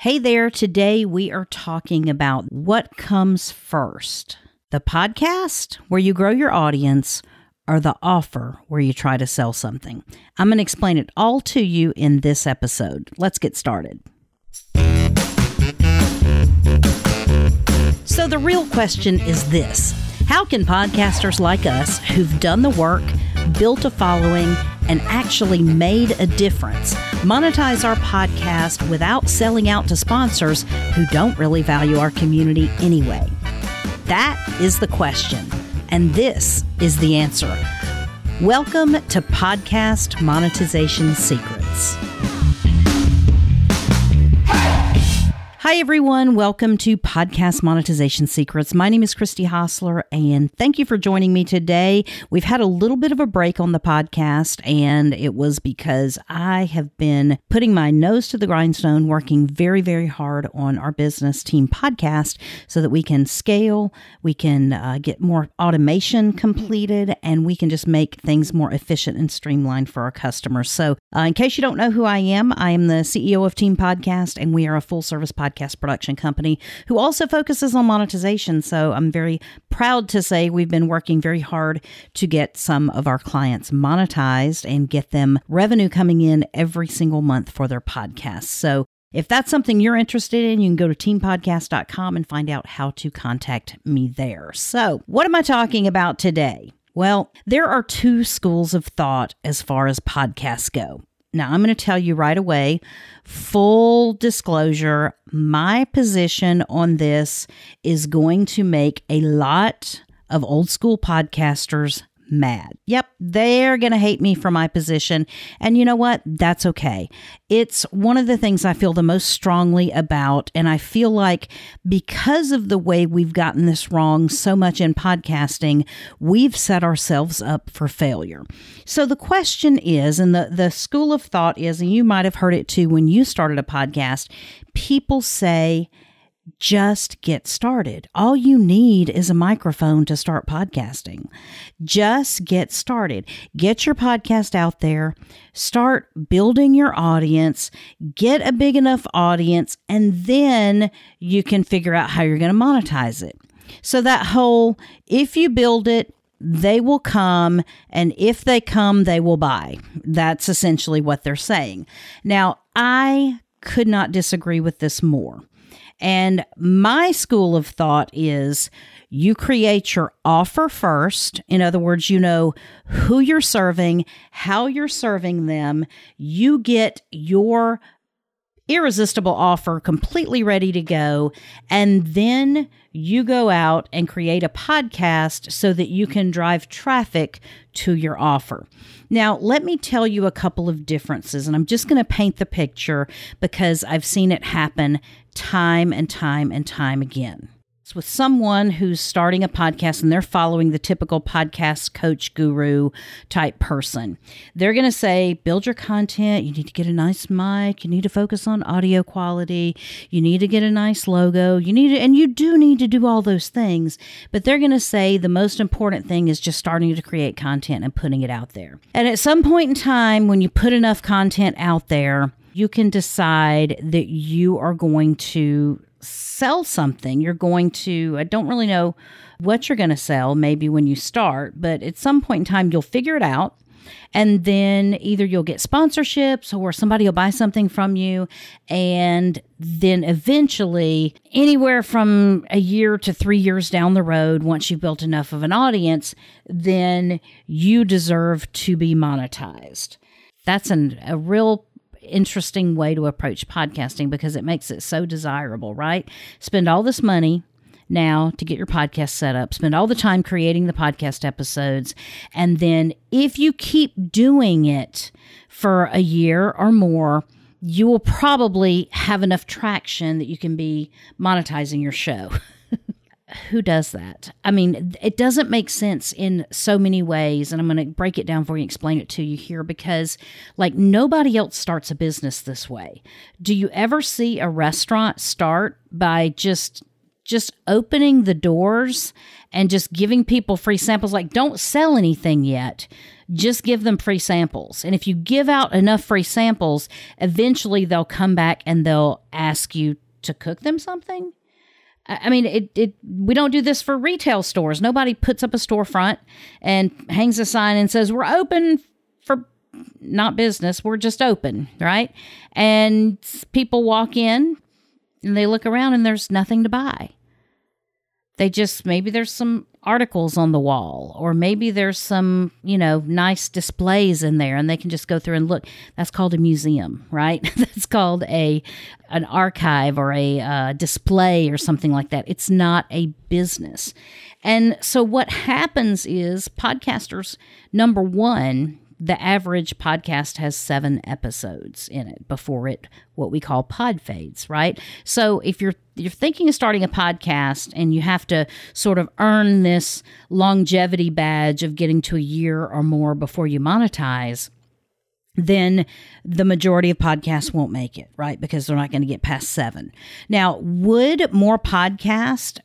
Hey there, today we are talking about what comes first the podcast, where you grow your audience, or the offer, where you try to sell something. I'm going to explain it all to you in this episode. Let's get started. So, the real question is this How can podcasters like us who've done the work, built a following, and actually made a difference. Monetize our podcast without selling out to sponsors who don't really value our community anyway. That is the question, and this is the answer. Welcome to Podcast Monetization Secrets. Hi, everyone. Welcome to Podcast Monetization Secrets. My name is Christy Hostler, and thank you for joining me today. We've had a little bit of a break on the podcast, and it was because I have been putting my nose to the grindstone, working very, very hard on our business team podcast so that we can scale, we can uh, get more automation completed, and we can just make things more efficient and streamlined for our customers. So, uh, in case you don't know who I am, I am the CEO of Team Podcast, and we are a full service podcast podcast production company who also focuses on monetization. So I'm very proud to say we've been working very hard to get some of our clients monetized and get them revenue coming in every single month for their podcasts. So if that's something you're interested in, you can go to teampodcast.com and find out how to contact me there. So, what am I talking about today? Well, there are two schools of thought as far as podcasts go. Now, I'm going to tell you right away, full disclosure, my position on this is going to make a lot of old school podcasters mad. Yep, they're going to hate me for my position. And you know what? That's okay. It's one of the things I feel the most strongly about. And I feel like because of the way we've gotten this wrong so much in podcasting, we've set ourselves up for failure. So the question is, and the, the school of thought is, and you might have heard it too when you started a podcast, people say, just get started. All you need is a microphone to start podcasting. Just get started. Get your podcast out there, start building your audience, get a big enough audience, and then you can figure out how you're going to monetize it. So, that whole if you build it, they will come, and if they come, they will buy. That's essentially what they're saying. Now, I could not disagree with this more. And my school of thought is you create your offer first. In other words, you know who you're serving, how you're serving them. You get your irresistible offer completely ready to go. And then you go out and create a podcast so that you can drive traffic to your offer. Now, let me tell you a couple of differences, and I'm just going to paint the picture because I've seen it happen time and time and time again with someone who's starting a podcast and they're following the typical podcast coach guru type person. They're going to say, build your content. You need to get a nice mic. You need to focus on audio quality. You need to get a nice logo. You need to, and you do need to do all those things. But they're going to say the most important thing is just starting to create content and putting it out there. And at some point in time, when you put enough content out there, you can decide that you are going to sell something. You're going to, I don't really know what you're going to sell maybe when you start, but at some point in time, you'll figure it out. And then either you'll get sponsorships or somebody will buy something from you. And then eventually, anywhere from a year to three years down the road, once you've built enough of an audience, then you deserve to be monetized. That's an, a real interesting way to approach podcasting because it makes it so desirable, right? Spend all this money now to get your podcast set up, spend all the time creating the podcast episodes. And then if you keep doing it for a year or more, you will probably have enough traction that you can be monetizing your show. who does that? I mean, it doesn't make sense in so many ways. And I'm going to break it down for you explain it to you here because, like, nobody else starts a business this way. Do you ever see a restaurant start by just just opening the doors and just giving people free samples like don't sell anything yet just give them free samples. And if you give out enough free samples, eventually they'll come back and they'll ask you to cook them something. I mean, it, it, we don't do this for retail stores. Nobody puts up a storefront and hangs a sign and says, we're open for not business. We're just open, right? And people walk in and they look around and there's nothing to buy. They just, maybe there's some articles on the wall or maybe there's some you know nice displays in there and they can just go through and look. That's called a museum right? That's called a an archive or a uh, display or something like that. It's not a business. And so what happens is podcasters number one the average podcast has seven episodes in it before it what we call pod fades right so if you're you're thinking of starting a podcast and you have to sort of earn this longevity badge of getting to a year or more before you monetize then the majority of podcasts won't make it, right? Because they're not going to get past seven. Now, would more podcasts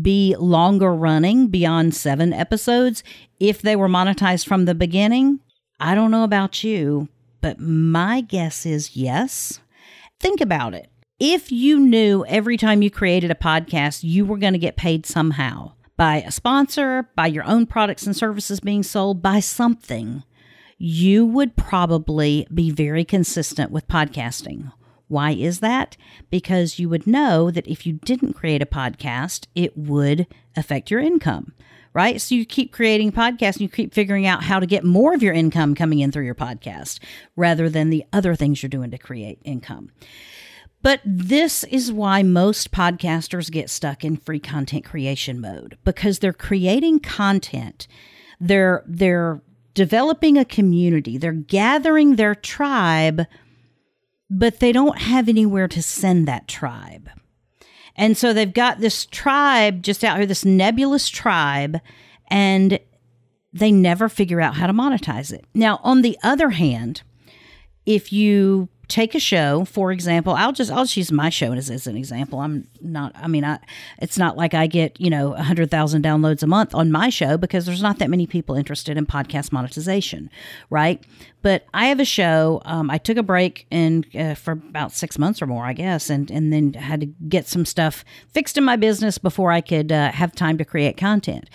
be longer running beyond seven episodes if they were monetized from the beginning? I don't know about you, but my guess is yes. Think about it. If you knew every time you created a podcast, you were going to get paid somehow by a sponsor, by your own products and services being sold, by something, you would probably be very consistent with podcasting. Why is that? Because you would know that if you didn't create a podcast, it would affect your income right? So you keep creating podcasts and you keep figuring out how to get more of your income coming in through your podcast rather than the other things you're doing to create income. But this is why most podcasters get stuck in free content creation mode because they're creating content. They're they're developing a community. They're gathering their tribe, but they don't have anywhere to send that tribe. And so they've got this tribe just out here, this nebulous tribe, and they never figure out how to monetize it. Now, on the other hand, if you take a show for example i'll just i'll just use my show as, as an example. I'm not i mean i it's not like i get you know 100000 downloads a month on my show because there's not that many people interested in podcast monetization right? But i have a show um, i took a break and uh, for about six months or more i guess and and then had to get some stuff fixed in my business before i could uh, have time to create content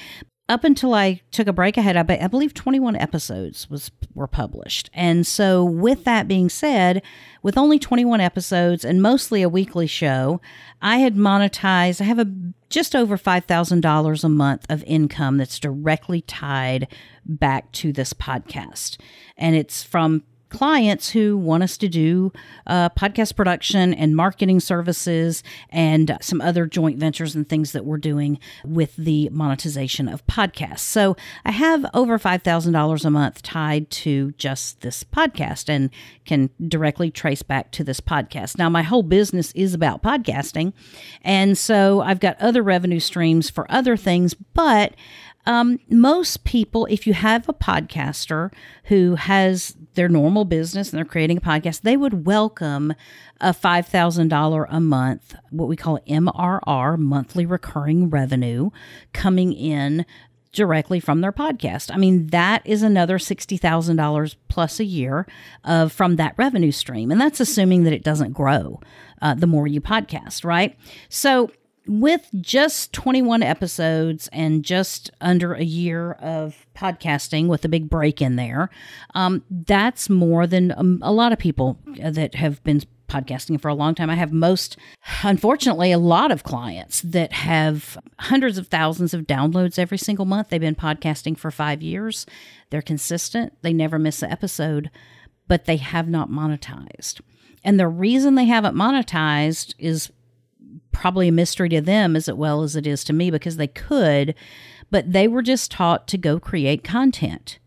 up until I took a break I, I believe 21 episodes was were published. And so with that being said, with only 21 episodes and mostly a weekly show, I had monetized, I have a just over $5,000 a month of income that's directly tied back to this podcast. And it's from clients who want us to do uh, podcast production and marketing services and some other joint ventures and things that we're doing with the monetization of podcasts. So I have over $5,000 a month tied to just this podcast and can directly trace back to this podcast. Now, my whole business is about podcasting. And so I've got other revenue streams for other things, but um, most people, if you have a podcaster who has their normal business and they're creating a podcast, they would welcome a $5,000 a month, what we call MRR, monthly recurring revenue, coming in directly from their podcast. I mean, that is another $60,000 plus a year of from that revenue stream. And that's assuming that it doesn't grow uh, the more you podcast, right? So with just 21 episodes and just under a year of podcasting with a big break in there, um, that's more than um, a lot of people that have been podcasting for a long time. I have most, unfortunately, a lot of clients that have hundreds of thousands of downloads every single month. They've been podcasting for five years. They're consistent, they never miss an episode, but they have not monetized. And the reason they haven't monetized is probably a mystery to them as well as it is to me because they could, but they were just taught to go create content.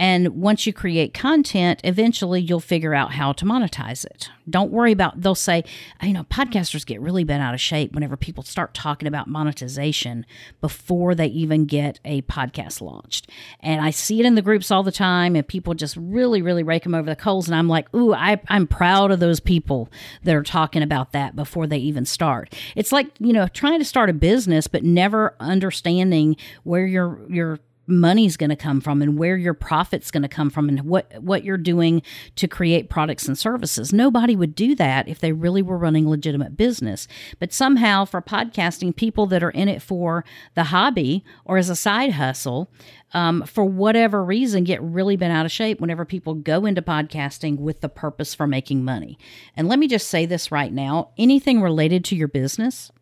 And once you create content, eventually you'll figure out how to monetize it. Don't worry about, they'll say, uh, you know, podcasters get really bent out of shape whenever people start talking about monetization before they even get a podcast launched. And I see it in the groups all the time, and people just really, really rake them over the coals. And I'm like, ooh, I, I'm proud of those people that are talking about that before they even start. It's like, you know, trying to start a business, but never understanding where your, your, money's going to come from and where your profit's going to come from and what what you're doing to create products and services. Nobody would do that if they really were running legitimate business. But somehow for podcasting, people that are in it for the hobby or as a side hustle, um, for whatever reason, get really bent out of shape whenever people go into podcasting with the purpose for making money. And let me just say this right now anything related to your business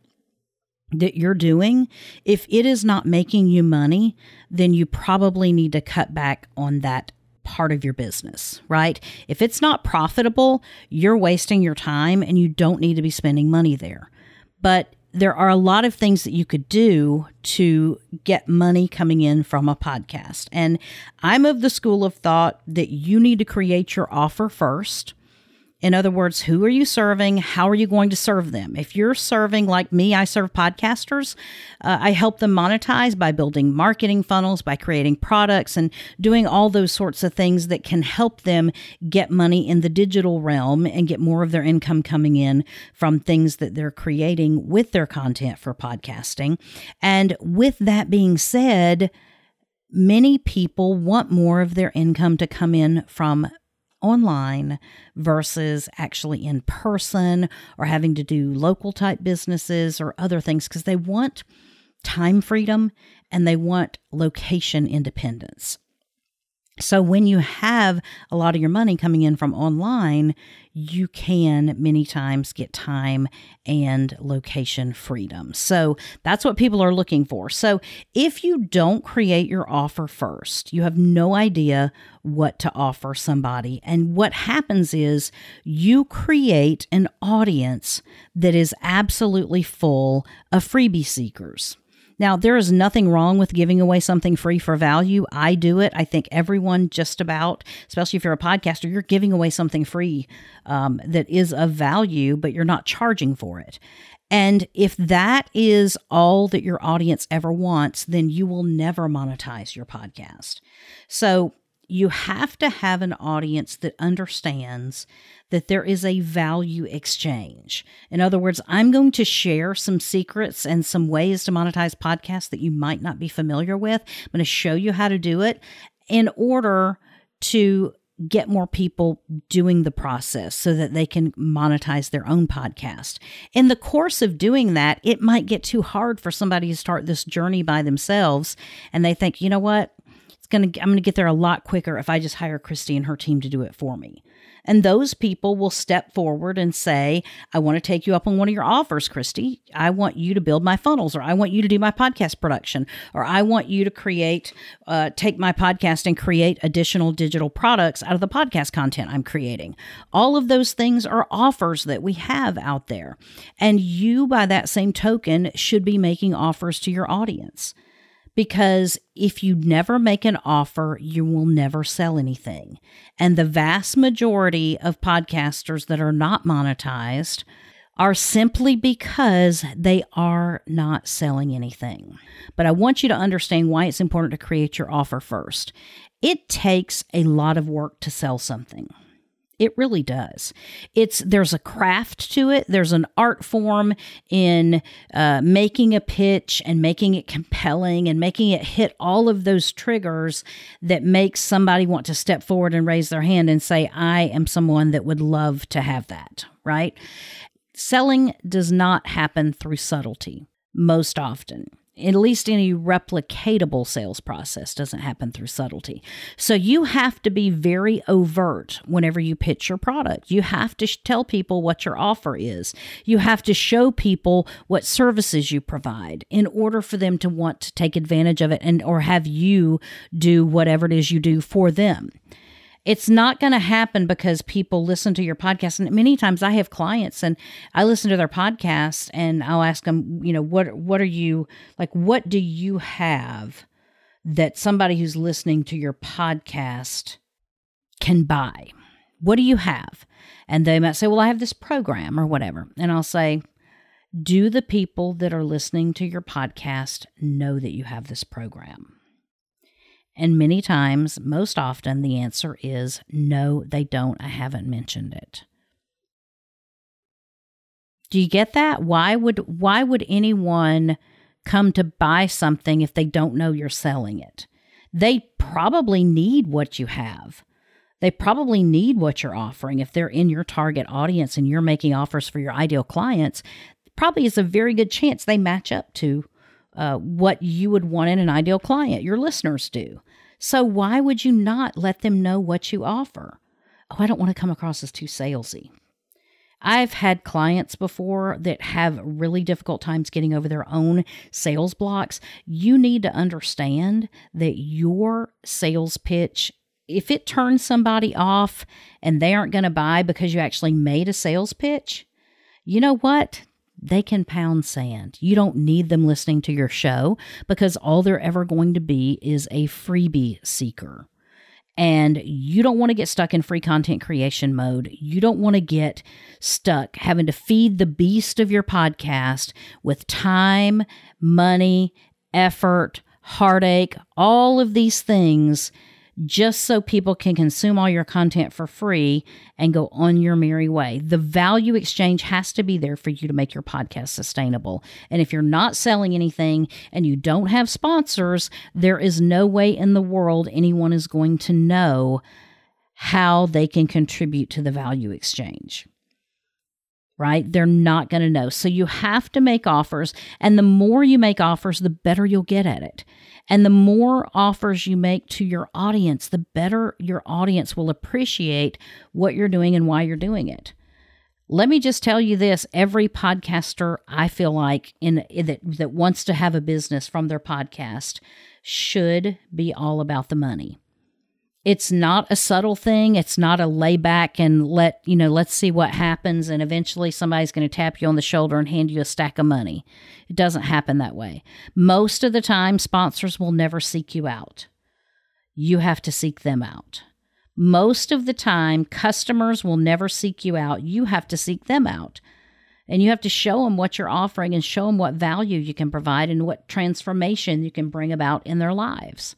that you're doing, if it is not making you money, then you probably need to cut back on that part of your business, right? If it's not profitable, you're wasting your time and you don't need to be spending money there. But there are a lot of things that you could do to get money coming in from a podcast. And I'm of the school of thought that you need to create your offer first in other words, who are you serving? How are you going to serve them? If you're serving like me, I serve podcasters. Uh, I help them monetize by building marketing funnels, by creating products, and doing all those sorts of things that can help them get money in the digital realm and get more of their income coming in from things that they're creating with their content for podcasting. And with that being said, many people want more of their income to come in from online versus actually in person or having to do local type businesses or other things because they want time freedom and they want location independence. So when you have a lot of your money coming in from online, you can many times get time and location freedom. So that's what people are looking for. So if you don't create your offer first, you have no idea what to offer somebody. And what happens is you create an audience that is absolutely full of freebie seekers. Now, there is nothing wrong with giving away something free for value. I do it. I think everyone, just about, especially if you're a podcaster, you're giving away something free um, that is of value, but you're not charging for it. And if that is all that your audience ever wants, then you will never monetize your podcast. So you have to have an audience that understands that there is a value exchange. In other words, I'm going to share some secrets and some ways to monetize podcasts that you might not be familiar with. I'm going to show you how to do it in order to get more people doing the process so that they can monetize their own podcast. In the course of doing that, it might get too hard for somebody to start this journey by themselves and they think, "You know what? Going to I'm going to get there a lot quicker if I just hire Christy and her team to do it for me." And those people will step forward and say, I want to take you up on one of your offers, Christy. I want you to build my funnels, or I want you to do my podcast production, or I want you to create, uh, take my podcast and create additional digital products out of the podcast content I'm creating. All of those things are offers that we have out there. And you, by that same token, should be making offers to your audience because if you never make an offer, you will never sell anything. And the vast majority of podcasters that are not monetized are simply because they are not selling anything. But I want you to understand why it's important to create your offer first. It takes a lot of work to sell something. It really does. It's there's a craft to it. There's an art form in uh, making a pitch and making it compelling and making it hit all of those triggers that makes somebody want to step forward and raise their hand and say, "I am someone that would love to have that." Right? Selling does not happen through subtlety most often at least any replicatable sales process doesn't happen through subtlety. So you have to be very overt whenever you pitch your product. You have to sh- tell people what your offer is. You have to show people what services you provide in order for them to want to take advantage of it and or have you do whatever it is you do for them. It's not going to happen because people listen to your podcast. And many times I have clients and I listen to their podcast and I'll ask them, you know, what what are you like what do you have that somebody who's listening to your podcast can buy? What do you have? And they might say, "Well, I have this program or whatever." And I'll say, "Do the people that are listening to your podcast know that you have this program?" And many times, most often, the answer is no, they don't. I haven't mentioned it. Do you get that? Why would why would anyone come to buy something if they don't know you're selling it? They probably need what you have. They probably need what you're offering. If they're in your target audience and you're making offers for your ideal clients, probably is a very good chance they match up to uh, what you would want in an ideal client. Your listeners do. So why would you not let them know what you offer? Oh, I don't want to come across as too salesy. I've had clients before that have really difficult times getting over their own sales blocks. You need to understand that your sales pitch, if it turns somebody off and they aren't going to buy because you actually made a sales pitch, you know what? They can pound sand. You don't need them listening to your show because all they're ever going to be is a freebie seeker and you don't want to get stuck in free content creation mode. You don't want to get stuck having to feed the beast of your podcast with time, money, effort, heartache, all of these things just so people can consume all your content for free and go on your merry way. The value exchange has to be there for you to make your podcast sustainable. And if you're not selling anything and you don't have sponsors, there is no way in the world anyone is going to know how they can contribute to the value exchange right? They're not going to know. So you have to make offers. And the more you make offers, the better you'll get at it. And the more offers you make to your audience, the better your audience will appreciate what you're doing and why you're doing it. Let me just tell you this every podcaster I feel like in that that wants to have a business from their podcast should be all about the money. It's not a subtle thing. It's not a lay back and let, you know, let's see what happens. And eventually somebody's going to tap you on the shoulder and hand you a stack of money. It doesn't happen that way. Most of the time, sponsors will never seek you out. You have to seek them out. Most of the time, customers will never seek you out. You have to seek them out. And you have to show them what you're offering and show them what value you can provide and what transformation you can bring about in their lives.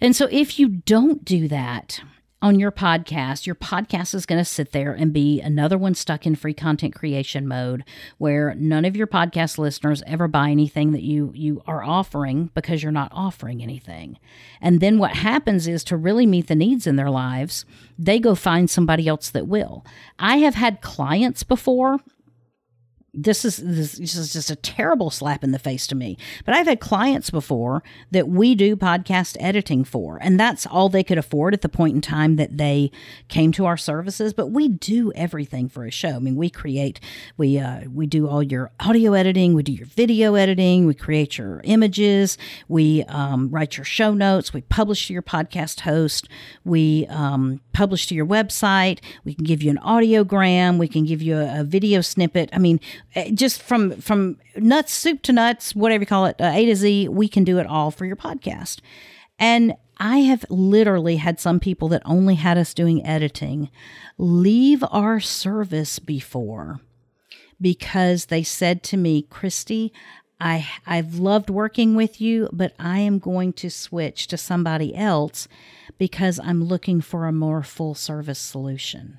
And so if you don't do that, on your podcast, your podcast is going to sit there and be another one stuck in free content creation mode where none of your podcast listeners ever buy anything that you you are offering because you're not offering anything. And then what happens is to really meet the needs in their lives, they go find somebody else that will. I have had clients before this is this, is just a terrible slap in the face to me. But I've had clients before that we do podcast editing for, and that's all they could afford at the point in time that they came to our services. But we do everything for a show. I mean, we create, we uh, we do all your audio editing, we do your video editing, we create your images, we um, write your show notes, we publish your podcast host, we um, publish to your website, we can give you an audiogram, we can give you a, a video snippet. I mean Eh, just from from nuts soup to nuts whatever you call it uh, a to z we can do it all for your podcast. And i have literally had some people that only had us doing editing leave our service before because they said to me christy I I've loved working with you, but I am going to switch to somebody else because I'm looking for a more full service solution.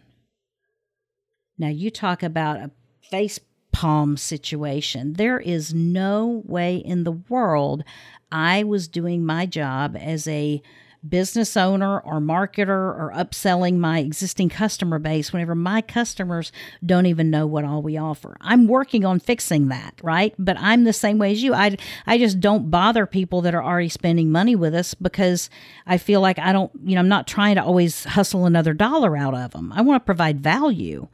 Now you talk about a face palm situation. There is no way in the world I was doing my job as a business owner or marketer or upselling my existing customer base whenever my customers don't even know what all we offer. I'm working on fixing that, right? But I'm the same way as you. I I just don't bother people that are already spending money with us because I feel like I don't, you know, I'm not trying to always hustle another dollar out of them. I want to provide value.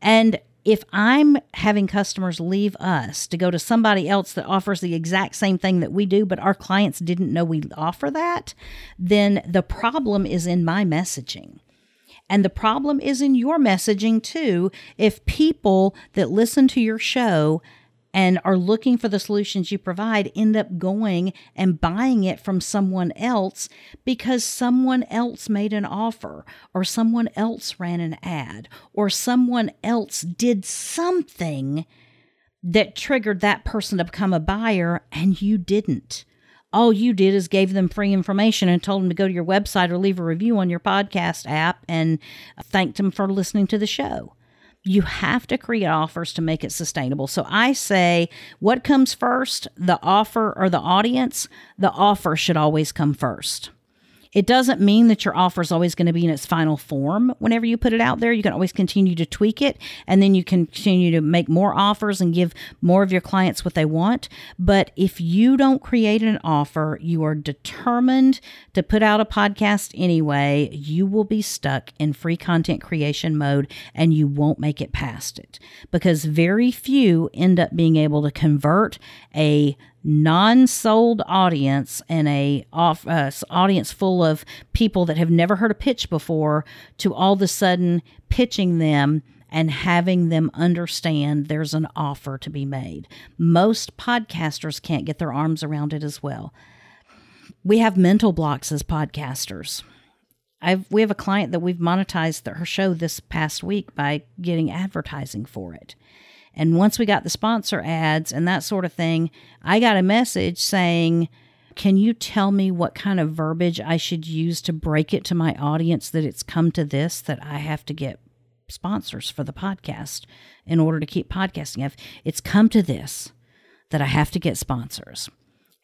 And if I'm having customers leave us to go to somebody else that offers the exact same thing that we do, but our clients didn't know we offer that, then the problem is in my messaging. And the problem is in your messaging too. If people that listen to your show and are looking for the solutions you provide end up going and buying it from someone else because someone else made an offer or someone else ran an ad or someone else did something that triggered that person to become a buyer and you didn't. All you did is gave them free information and told them to go to your website or leave a review on your podcast app and thanked them for listening to the show you have to create offers to make it sustainable. So I say, what comes first, the offer or the audience? The offer should always come first. It doesn't mean that your offer is always going to be in its final form whenever you put it out there. You can always continue to tweak it and then you continue to make more offers and give more of your clients what they want. But if you don't create an offer, you are determined to put out a podcast anyway, you will be stuck in free content creation mode and you won't make it past it because very few end up being able to convert a non-sold audience and a off, uh, audience full of people that have never heard a pitch before to all of a sudden pitching them and having them understand there's an offer to be made. Most podcasters can't get their arms around it as well. We have mental blocks as podcasters. I've, we have a client that we've monetized her show this past week by getting advertising for it. And once we got the sponsor ads and that sort of thing, I got a message saying, Can you tell me what kind of verbiage I should use to break it to my audience that it's come to this, that I have to get sponsors for the podcast in order to keep podcasting? If it's come to this that I have to get sponsors.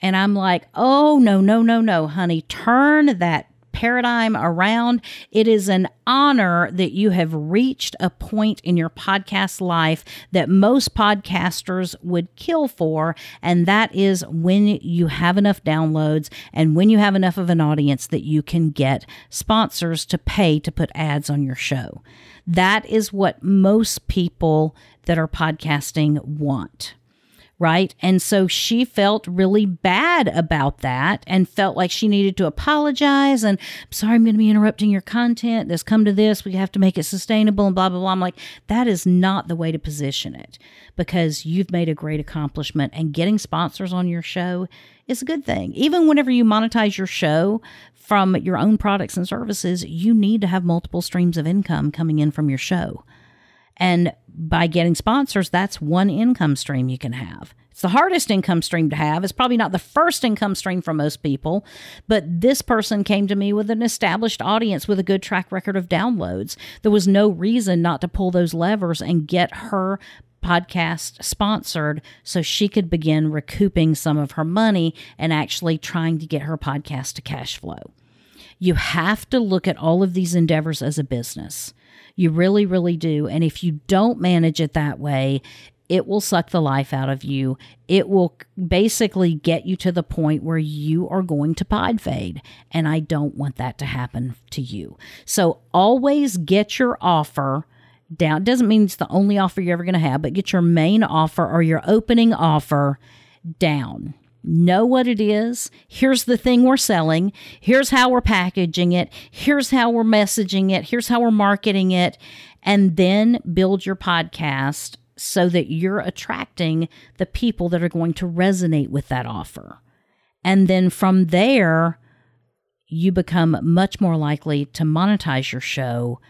And I'm like, oh, no, no, no, no, honey, turn that paradigm around. It is an honor that you have reached a point in your podcast life that most podcasters would kill for. And that is when you have enough downloads and when you have enough of an audience that you can get sponsors to pay to put ads on your show. That is what most people that are podcasting want right? And so she felt really bad about that and felt like she needed to apologize and sorry, I'm going to be interrupting your content. This come to this. We have to make it sustainable and blah, blah, blah. I'm like, that is not the way to position it because you've made a great accomplishment and getting sponsors on your show is a good thing. Even whenever you monetize your show from your own products and services, you need to have multiple streams of income coming in from your show. And by getting sponsors, that's one income stream you can have. It's the hardest income stream to have. It's probably not the first income stream for most people, but this person came to me with an established audience with a good track record of downloads. There was no reason not to pull those levers and get her podcast sponsored so she could begin recouping some of her money and actually trying to get her podcast to cash flow. You have to look at all of these endeavors as a business. You really, really do. And if you don't manage it that way, it will suck the life out of you. It will basically get you to the point where you are going to pod fade. And I don't want that to happen to you. So always get your offer down. Doesn't mean it's the only offer you're ever going to have, but get your main offer or your opening offer down know what it is. Here's the thing we're selling. Here's how we're packaging it. Here's how we're messaging it. Here's how we're marketing it. And then build your podcast so that you're attracting the people that are going to resonate with that offer. And then from there, you become much more likely to monetize your show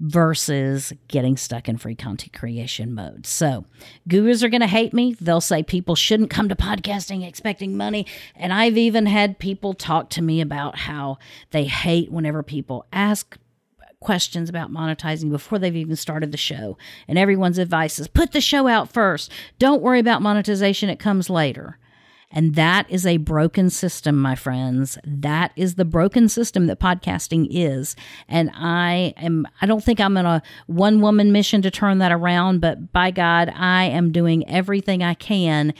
versus getting stuck in free content creation mode. So, gurus are going to hate me. They'll say people shouldn't come to podcasting expecting money. And I've even had people talk to me about how they hate whenever people ask questions about monetizing before they've even started the show. And everyone's advice is put the show out first. Don't worry about monetization, it comes later. And that is a broken system, my friends. That is the broken system that podcasting is. And I am, I don't think I'm on a one woman mission to turn that around, but by God, I am doing everything I can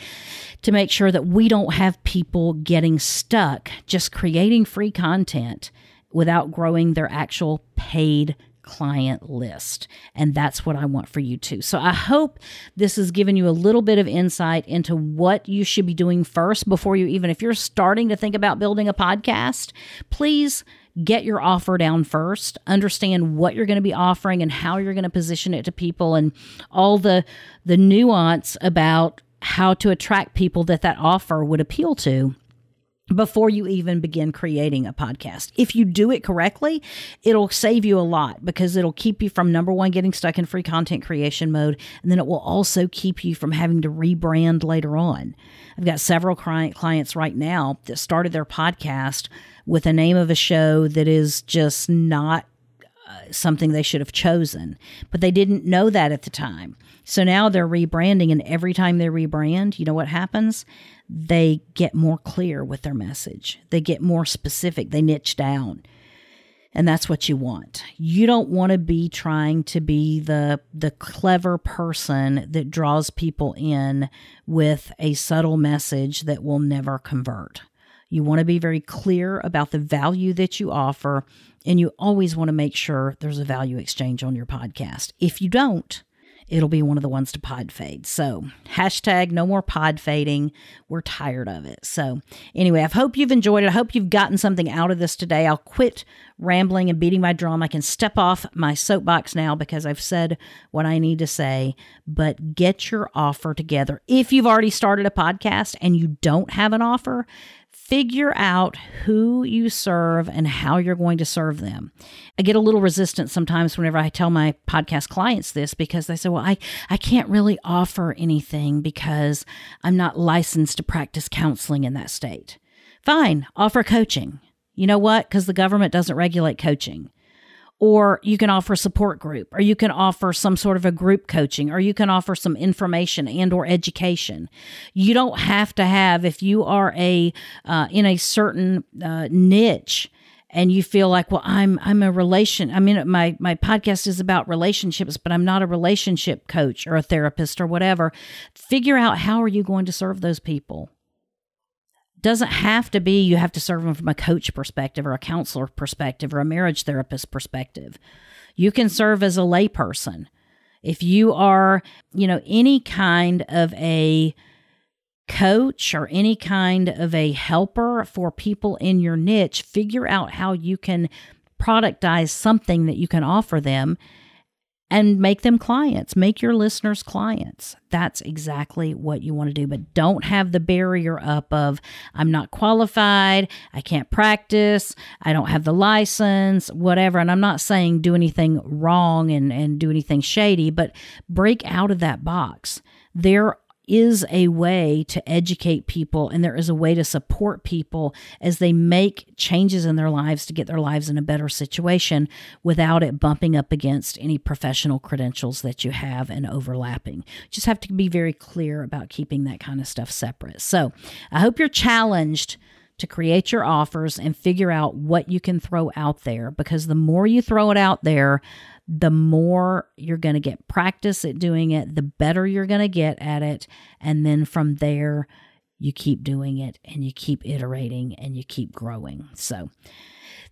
to make sure that we don't have people getting stuck just creating free content without growing their actual paid client list. And that's what I want for you too. So I hope this has given you a little bit of insight into what you should be doing first before you even, if you're starting to think about building a podcast, please get your offer down first understand what you're going to be offering and how you're going to position it to people and all the the nuance about how to attract people that that offer would appeal to before you even begin creating a podcast. If you do it correctly, it'll save you a lot because it'll keep you from number one, getting stuck in free content creation mode. And then it will also keep you from having to rebrand later on. I've got several client clients right now that started their podcast with a name of a show that is just not something they should have chosen, but they didn't know that at the time. So now they're rebranding, and every time they rebrand, you know what happens? They get more clear with their message, they get more specific, they niche down and that's what you want. You don't want to be trying to be the the clever person that draws people in with a subtle message that will never convert. You want to be very clear about the value that you offer and you always want to make sure there's a value exchange on your podcast. If you don't, it'll be one of the ones to pod fade. So, hashtag no more pod fading. We're tired of it. So, anyway, I hope you've enjoyed it. I hope you've gotten something out of this today. I'll quit rambling and beating my drum. I can step off my soapbox now because I've said what I need to say. But get your offer together. If you've already started a podcast and you don't have an offer, figure out who you serve and how you're going to serve them. I get a little resistant sometimes whenever I tell my podcast clients this because they say, well, I, I can't really offer anything because I'm not licensed to practice counseling in that state. Fine, offer coaching. You know what? Because the government doesn't regulate coaching or you can offer support group or you can offer some sort of a group coaching or you can offer some information and or education. You don't have to have if you are a uh, in a certain uh, niche and you feel like well i'm i'm a relation i mean my my podcast is about relationships but i'm not a relationship coach or a therapist or whatever figure out how are you going to serve those people doesn't have to be you have to serve them from a coach perspective or a counselor perspective or a marriage therapist perspective. You can serve as a layperson. If you are, you know, any kind of a coach or any kind of a helper for people in your niche, figure out how you can productize something that you can offer them and make them clients, make your listeners clients. That's exactly what you want to do. But don't have the barrier up of, I'm not qualified, I can't practice, I don't have the license, whatever. And I'm not saying do anything wrong and, and do anything shady, but break out of that box. There is a way to educate people and there is a way to support people as they make changes in their lives to get their lives in a better situation without it bumping up against any professional credentials that you have and overlapping. Just have to be very clear about keeping that kind of stuff separate. So I hope you're challenged to create your offers and figure out what you can throw out there because the more you throw it out there, the more you're going to get practice at doing it, the better you're going to get at it. And then from there, you keep doing it and you keep iterating and you keep growing. So,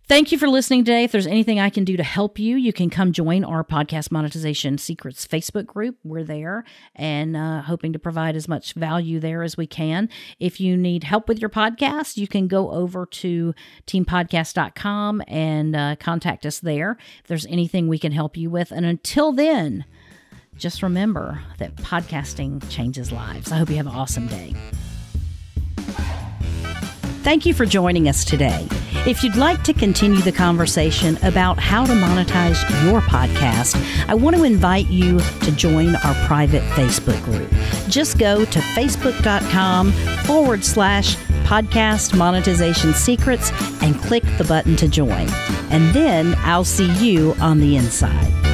Thank you for listening today. If there's anything I can do to help you, you can come join our podcast monetization secrets Facebook group. We're there and uh, hoping to provide as much value there as we can. If you need help with your podcast, you can go over to teampodcast.com and uh, contact us there if there's anything we can help you with. And until then, just remember that podcasting changes lives. I hope you have an awesome day. Thank you for joining us today. If you'd like to continue the conversation about how to monetize your podcast, I want to invite you to join our private Facebook group. Just go to facebook.com forward slash podcast monetization secrets and click the button to join. And then I'll see you on the inside.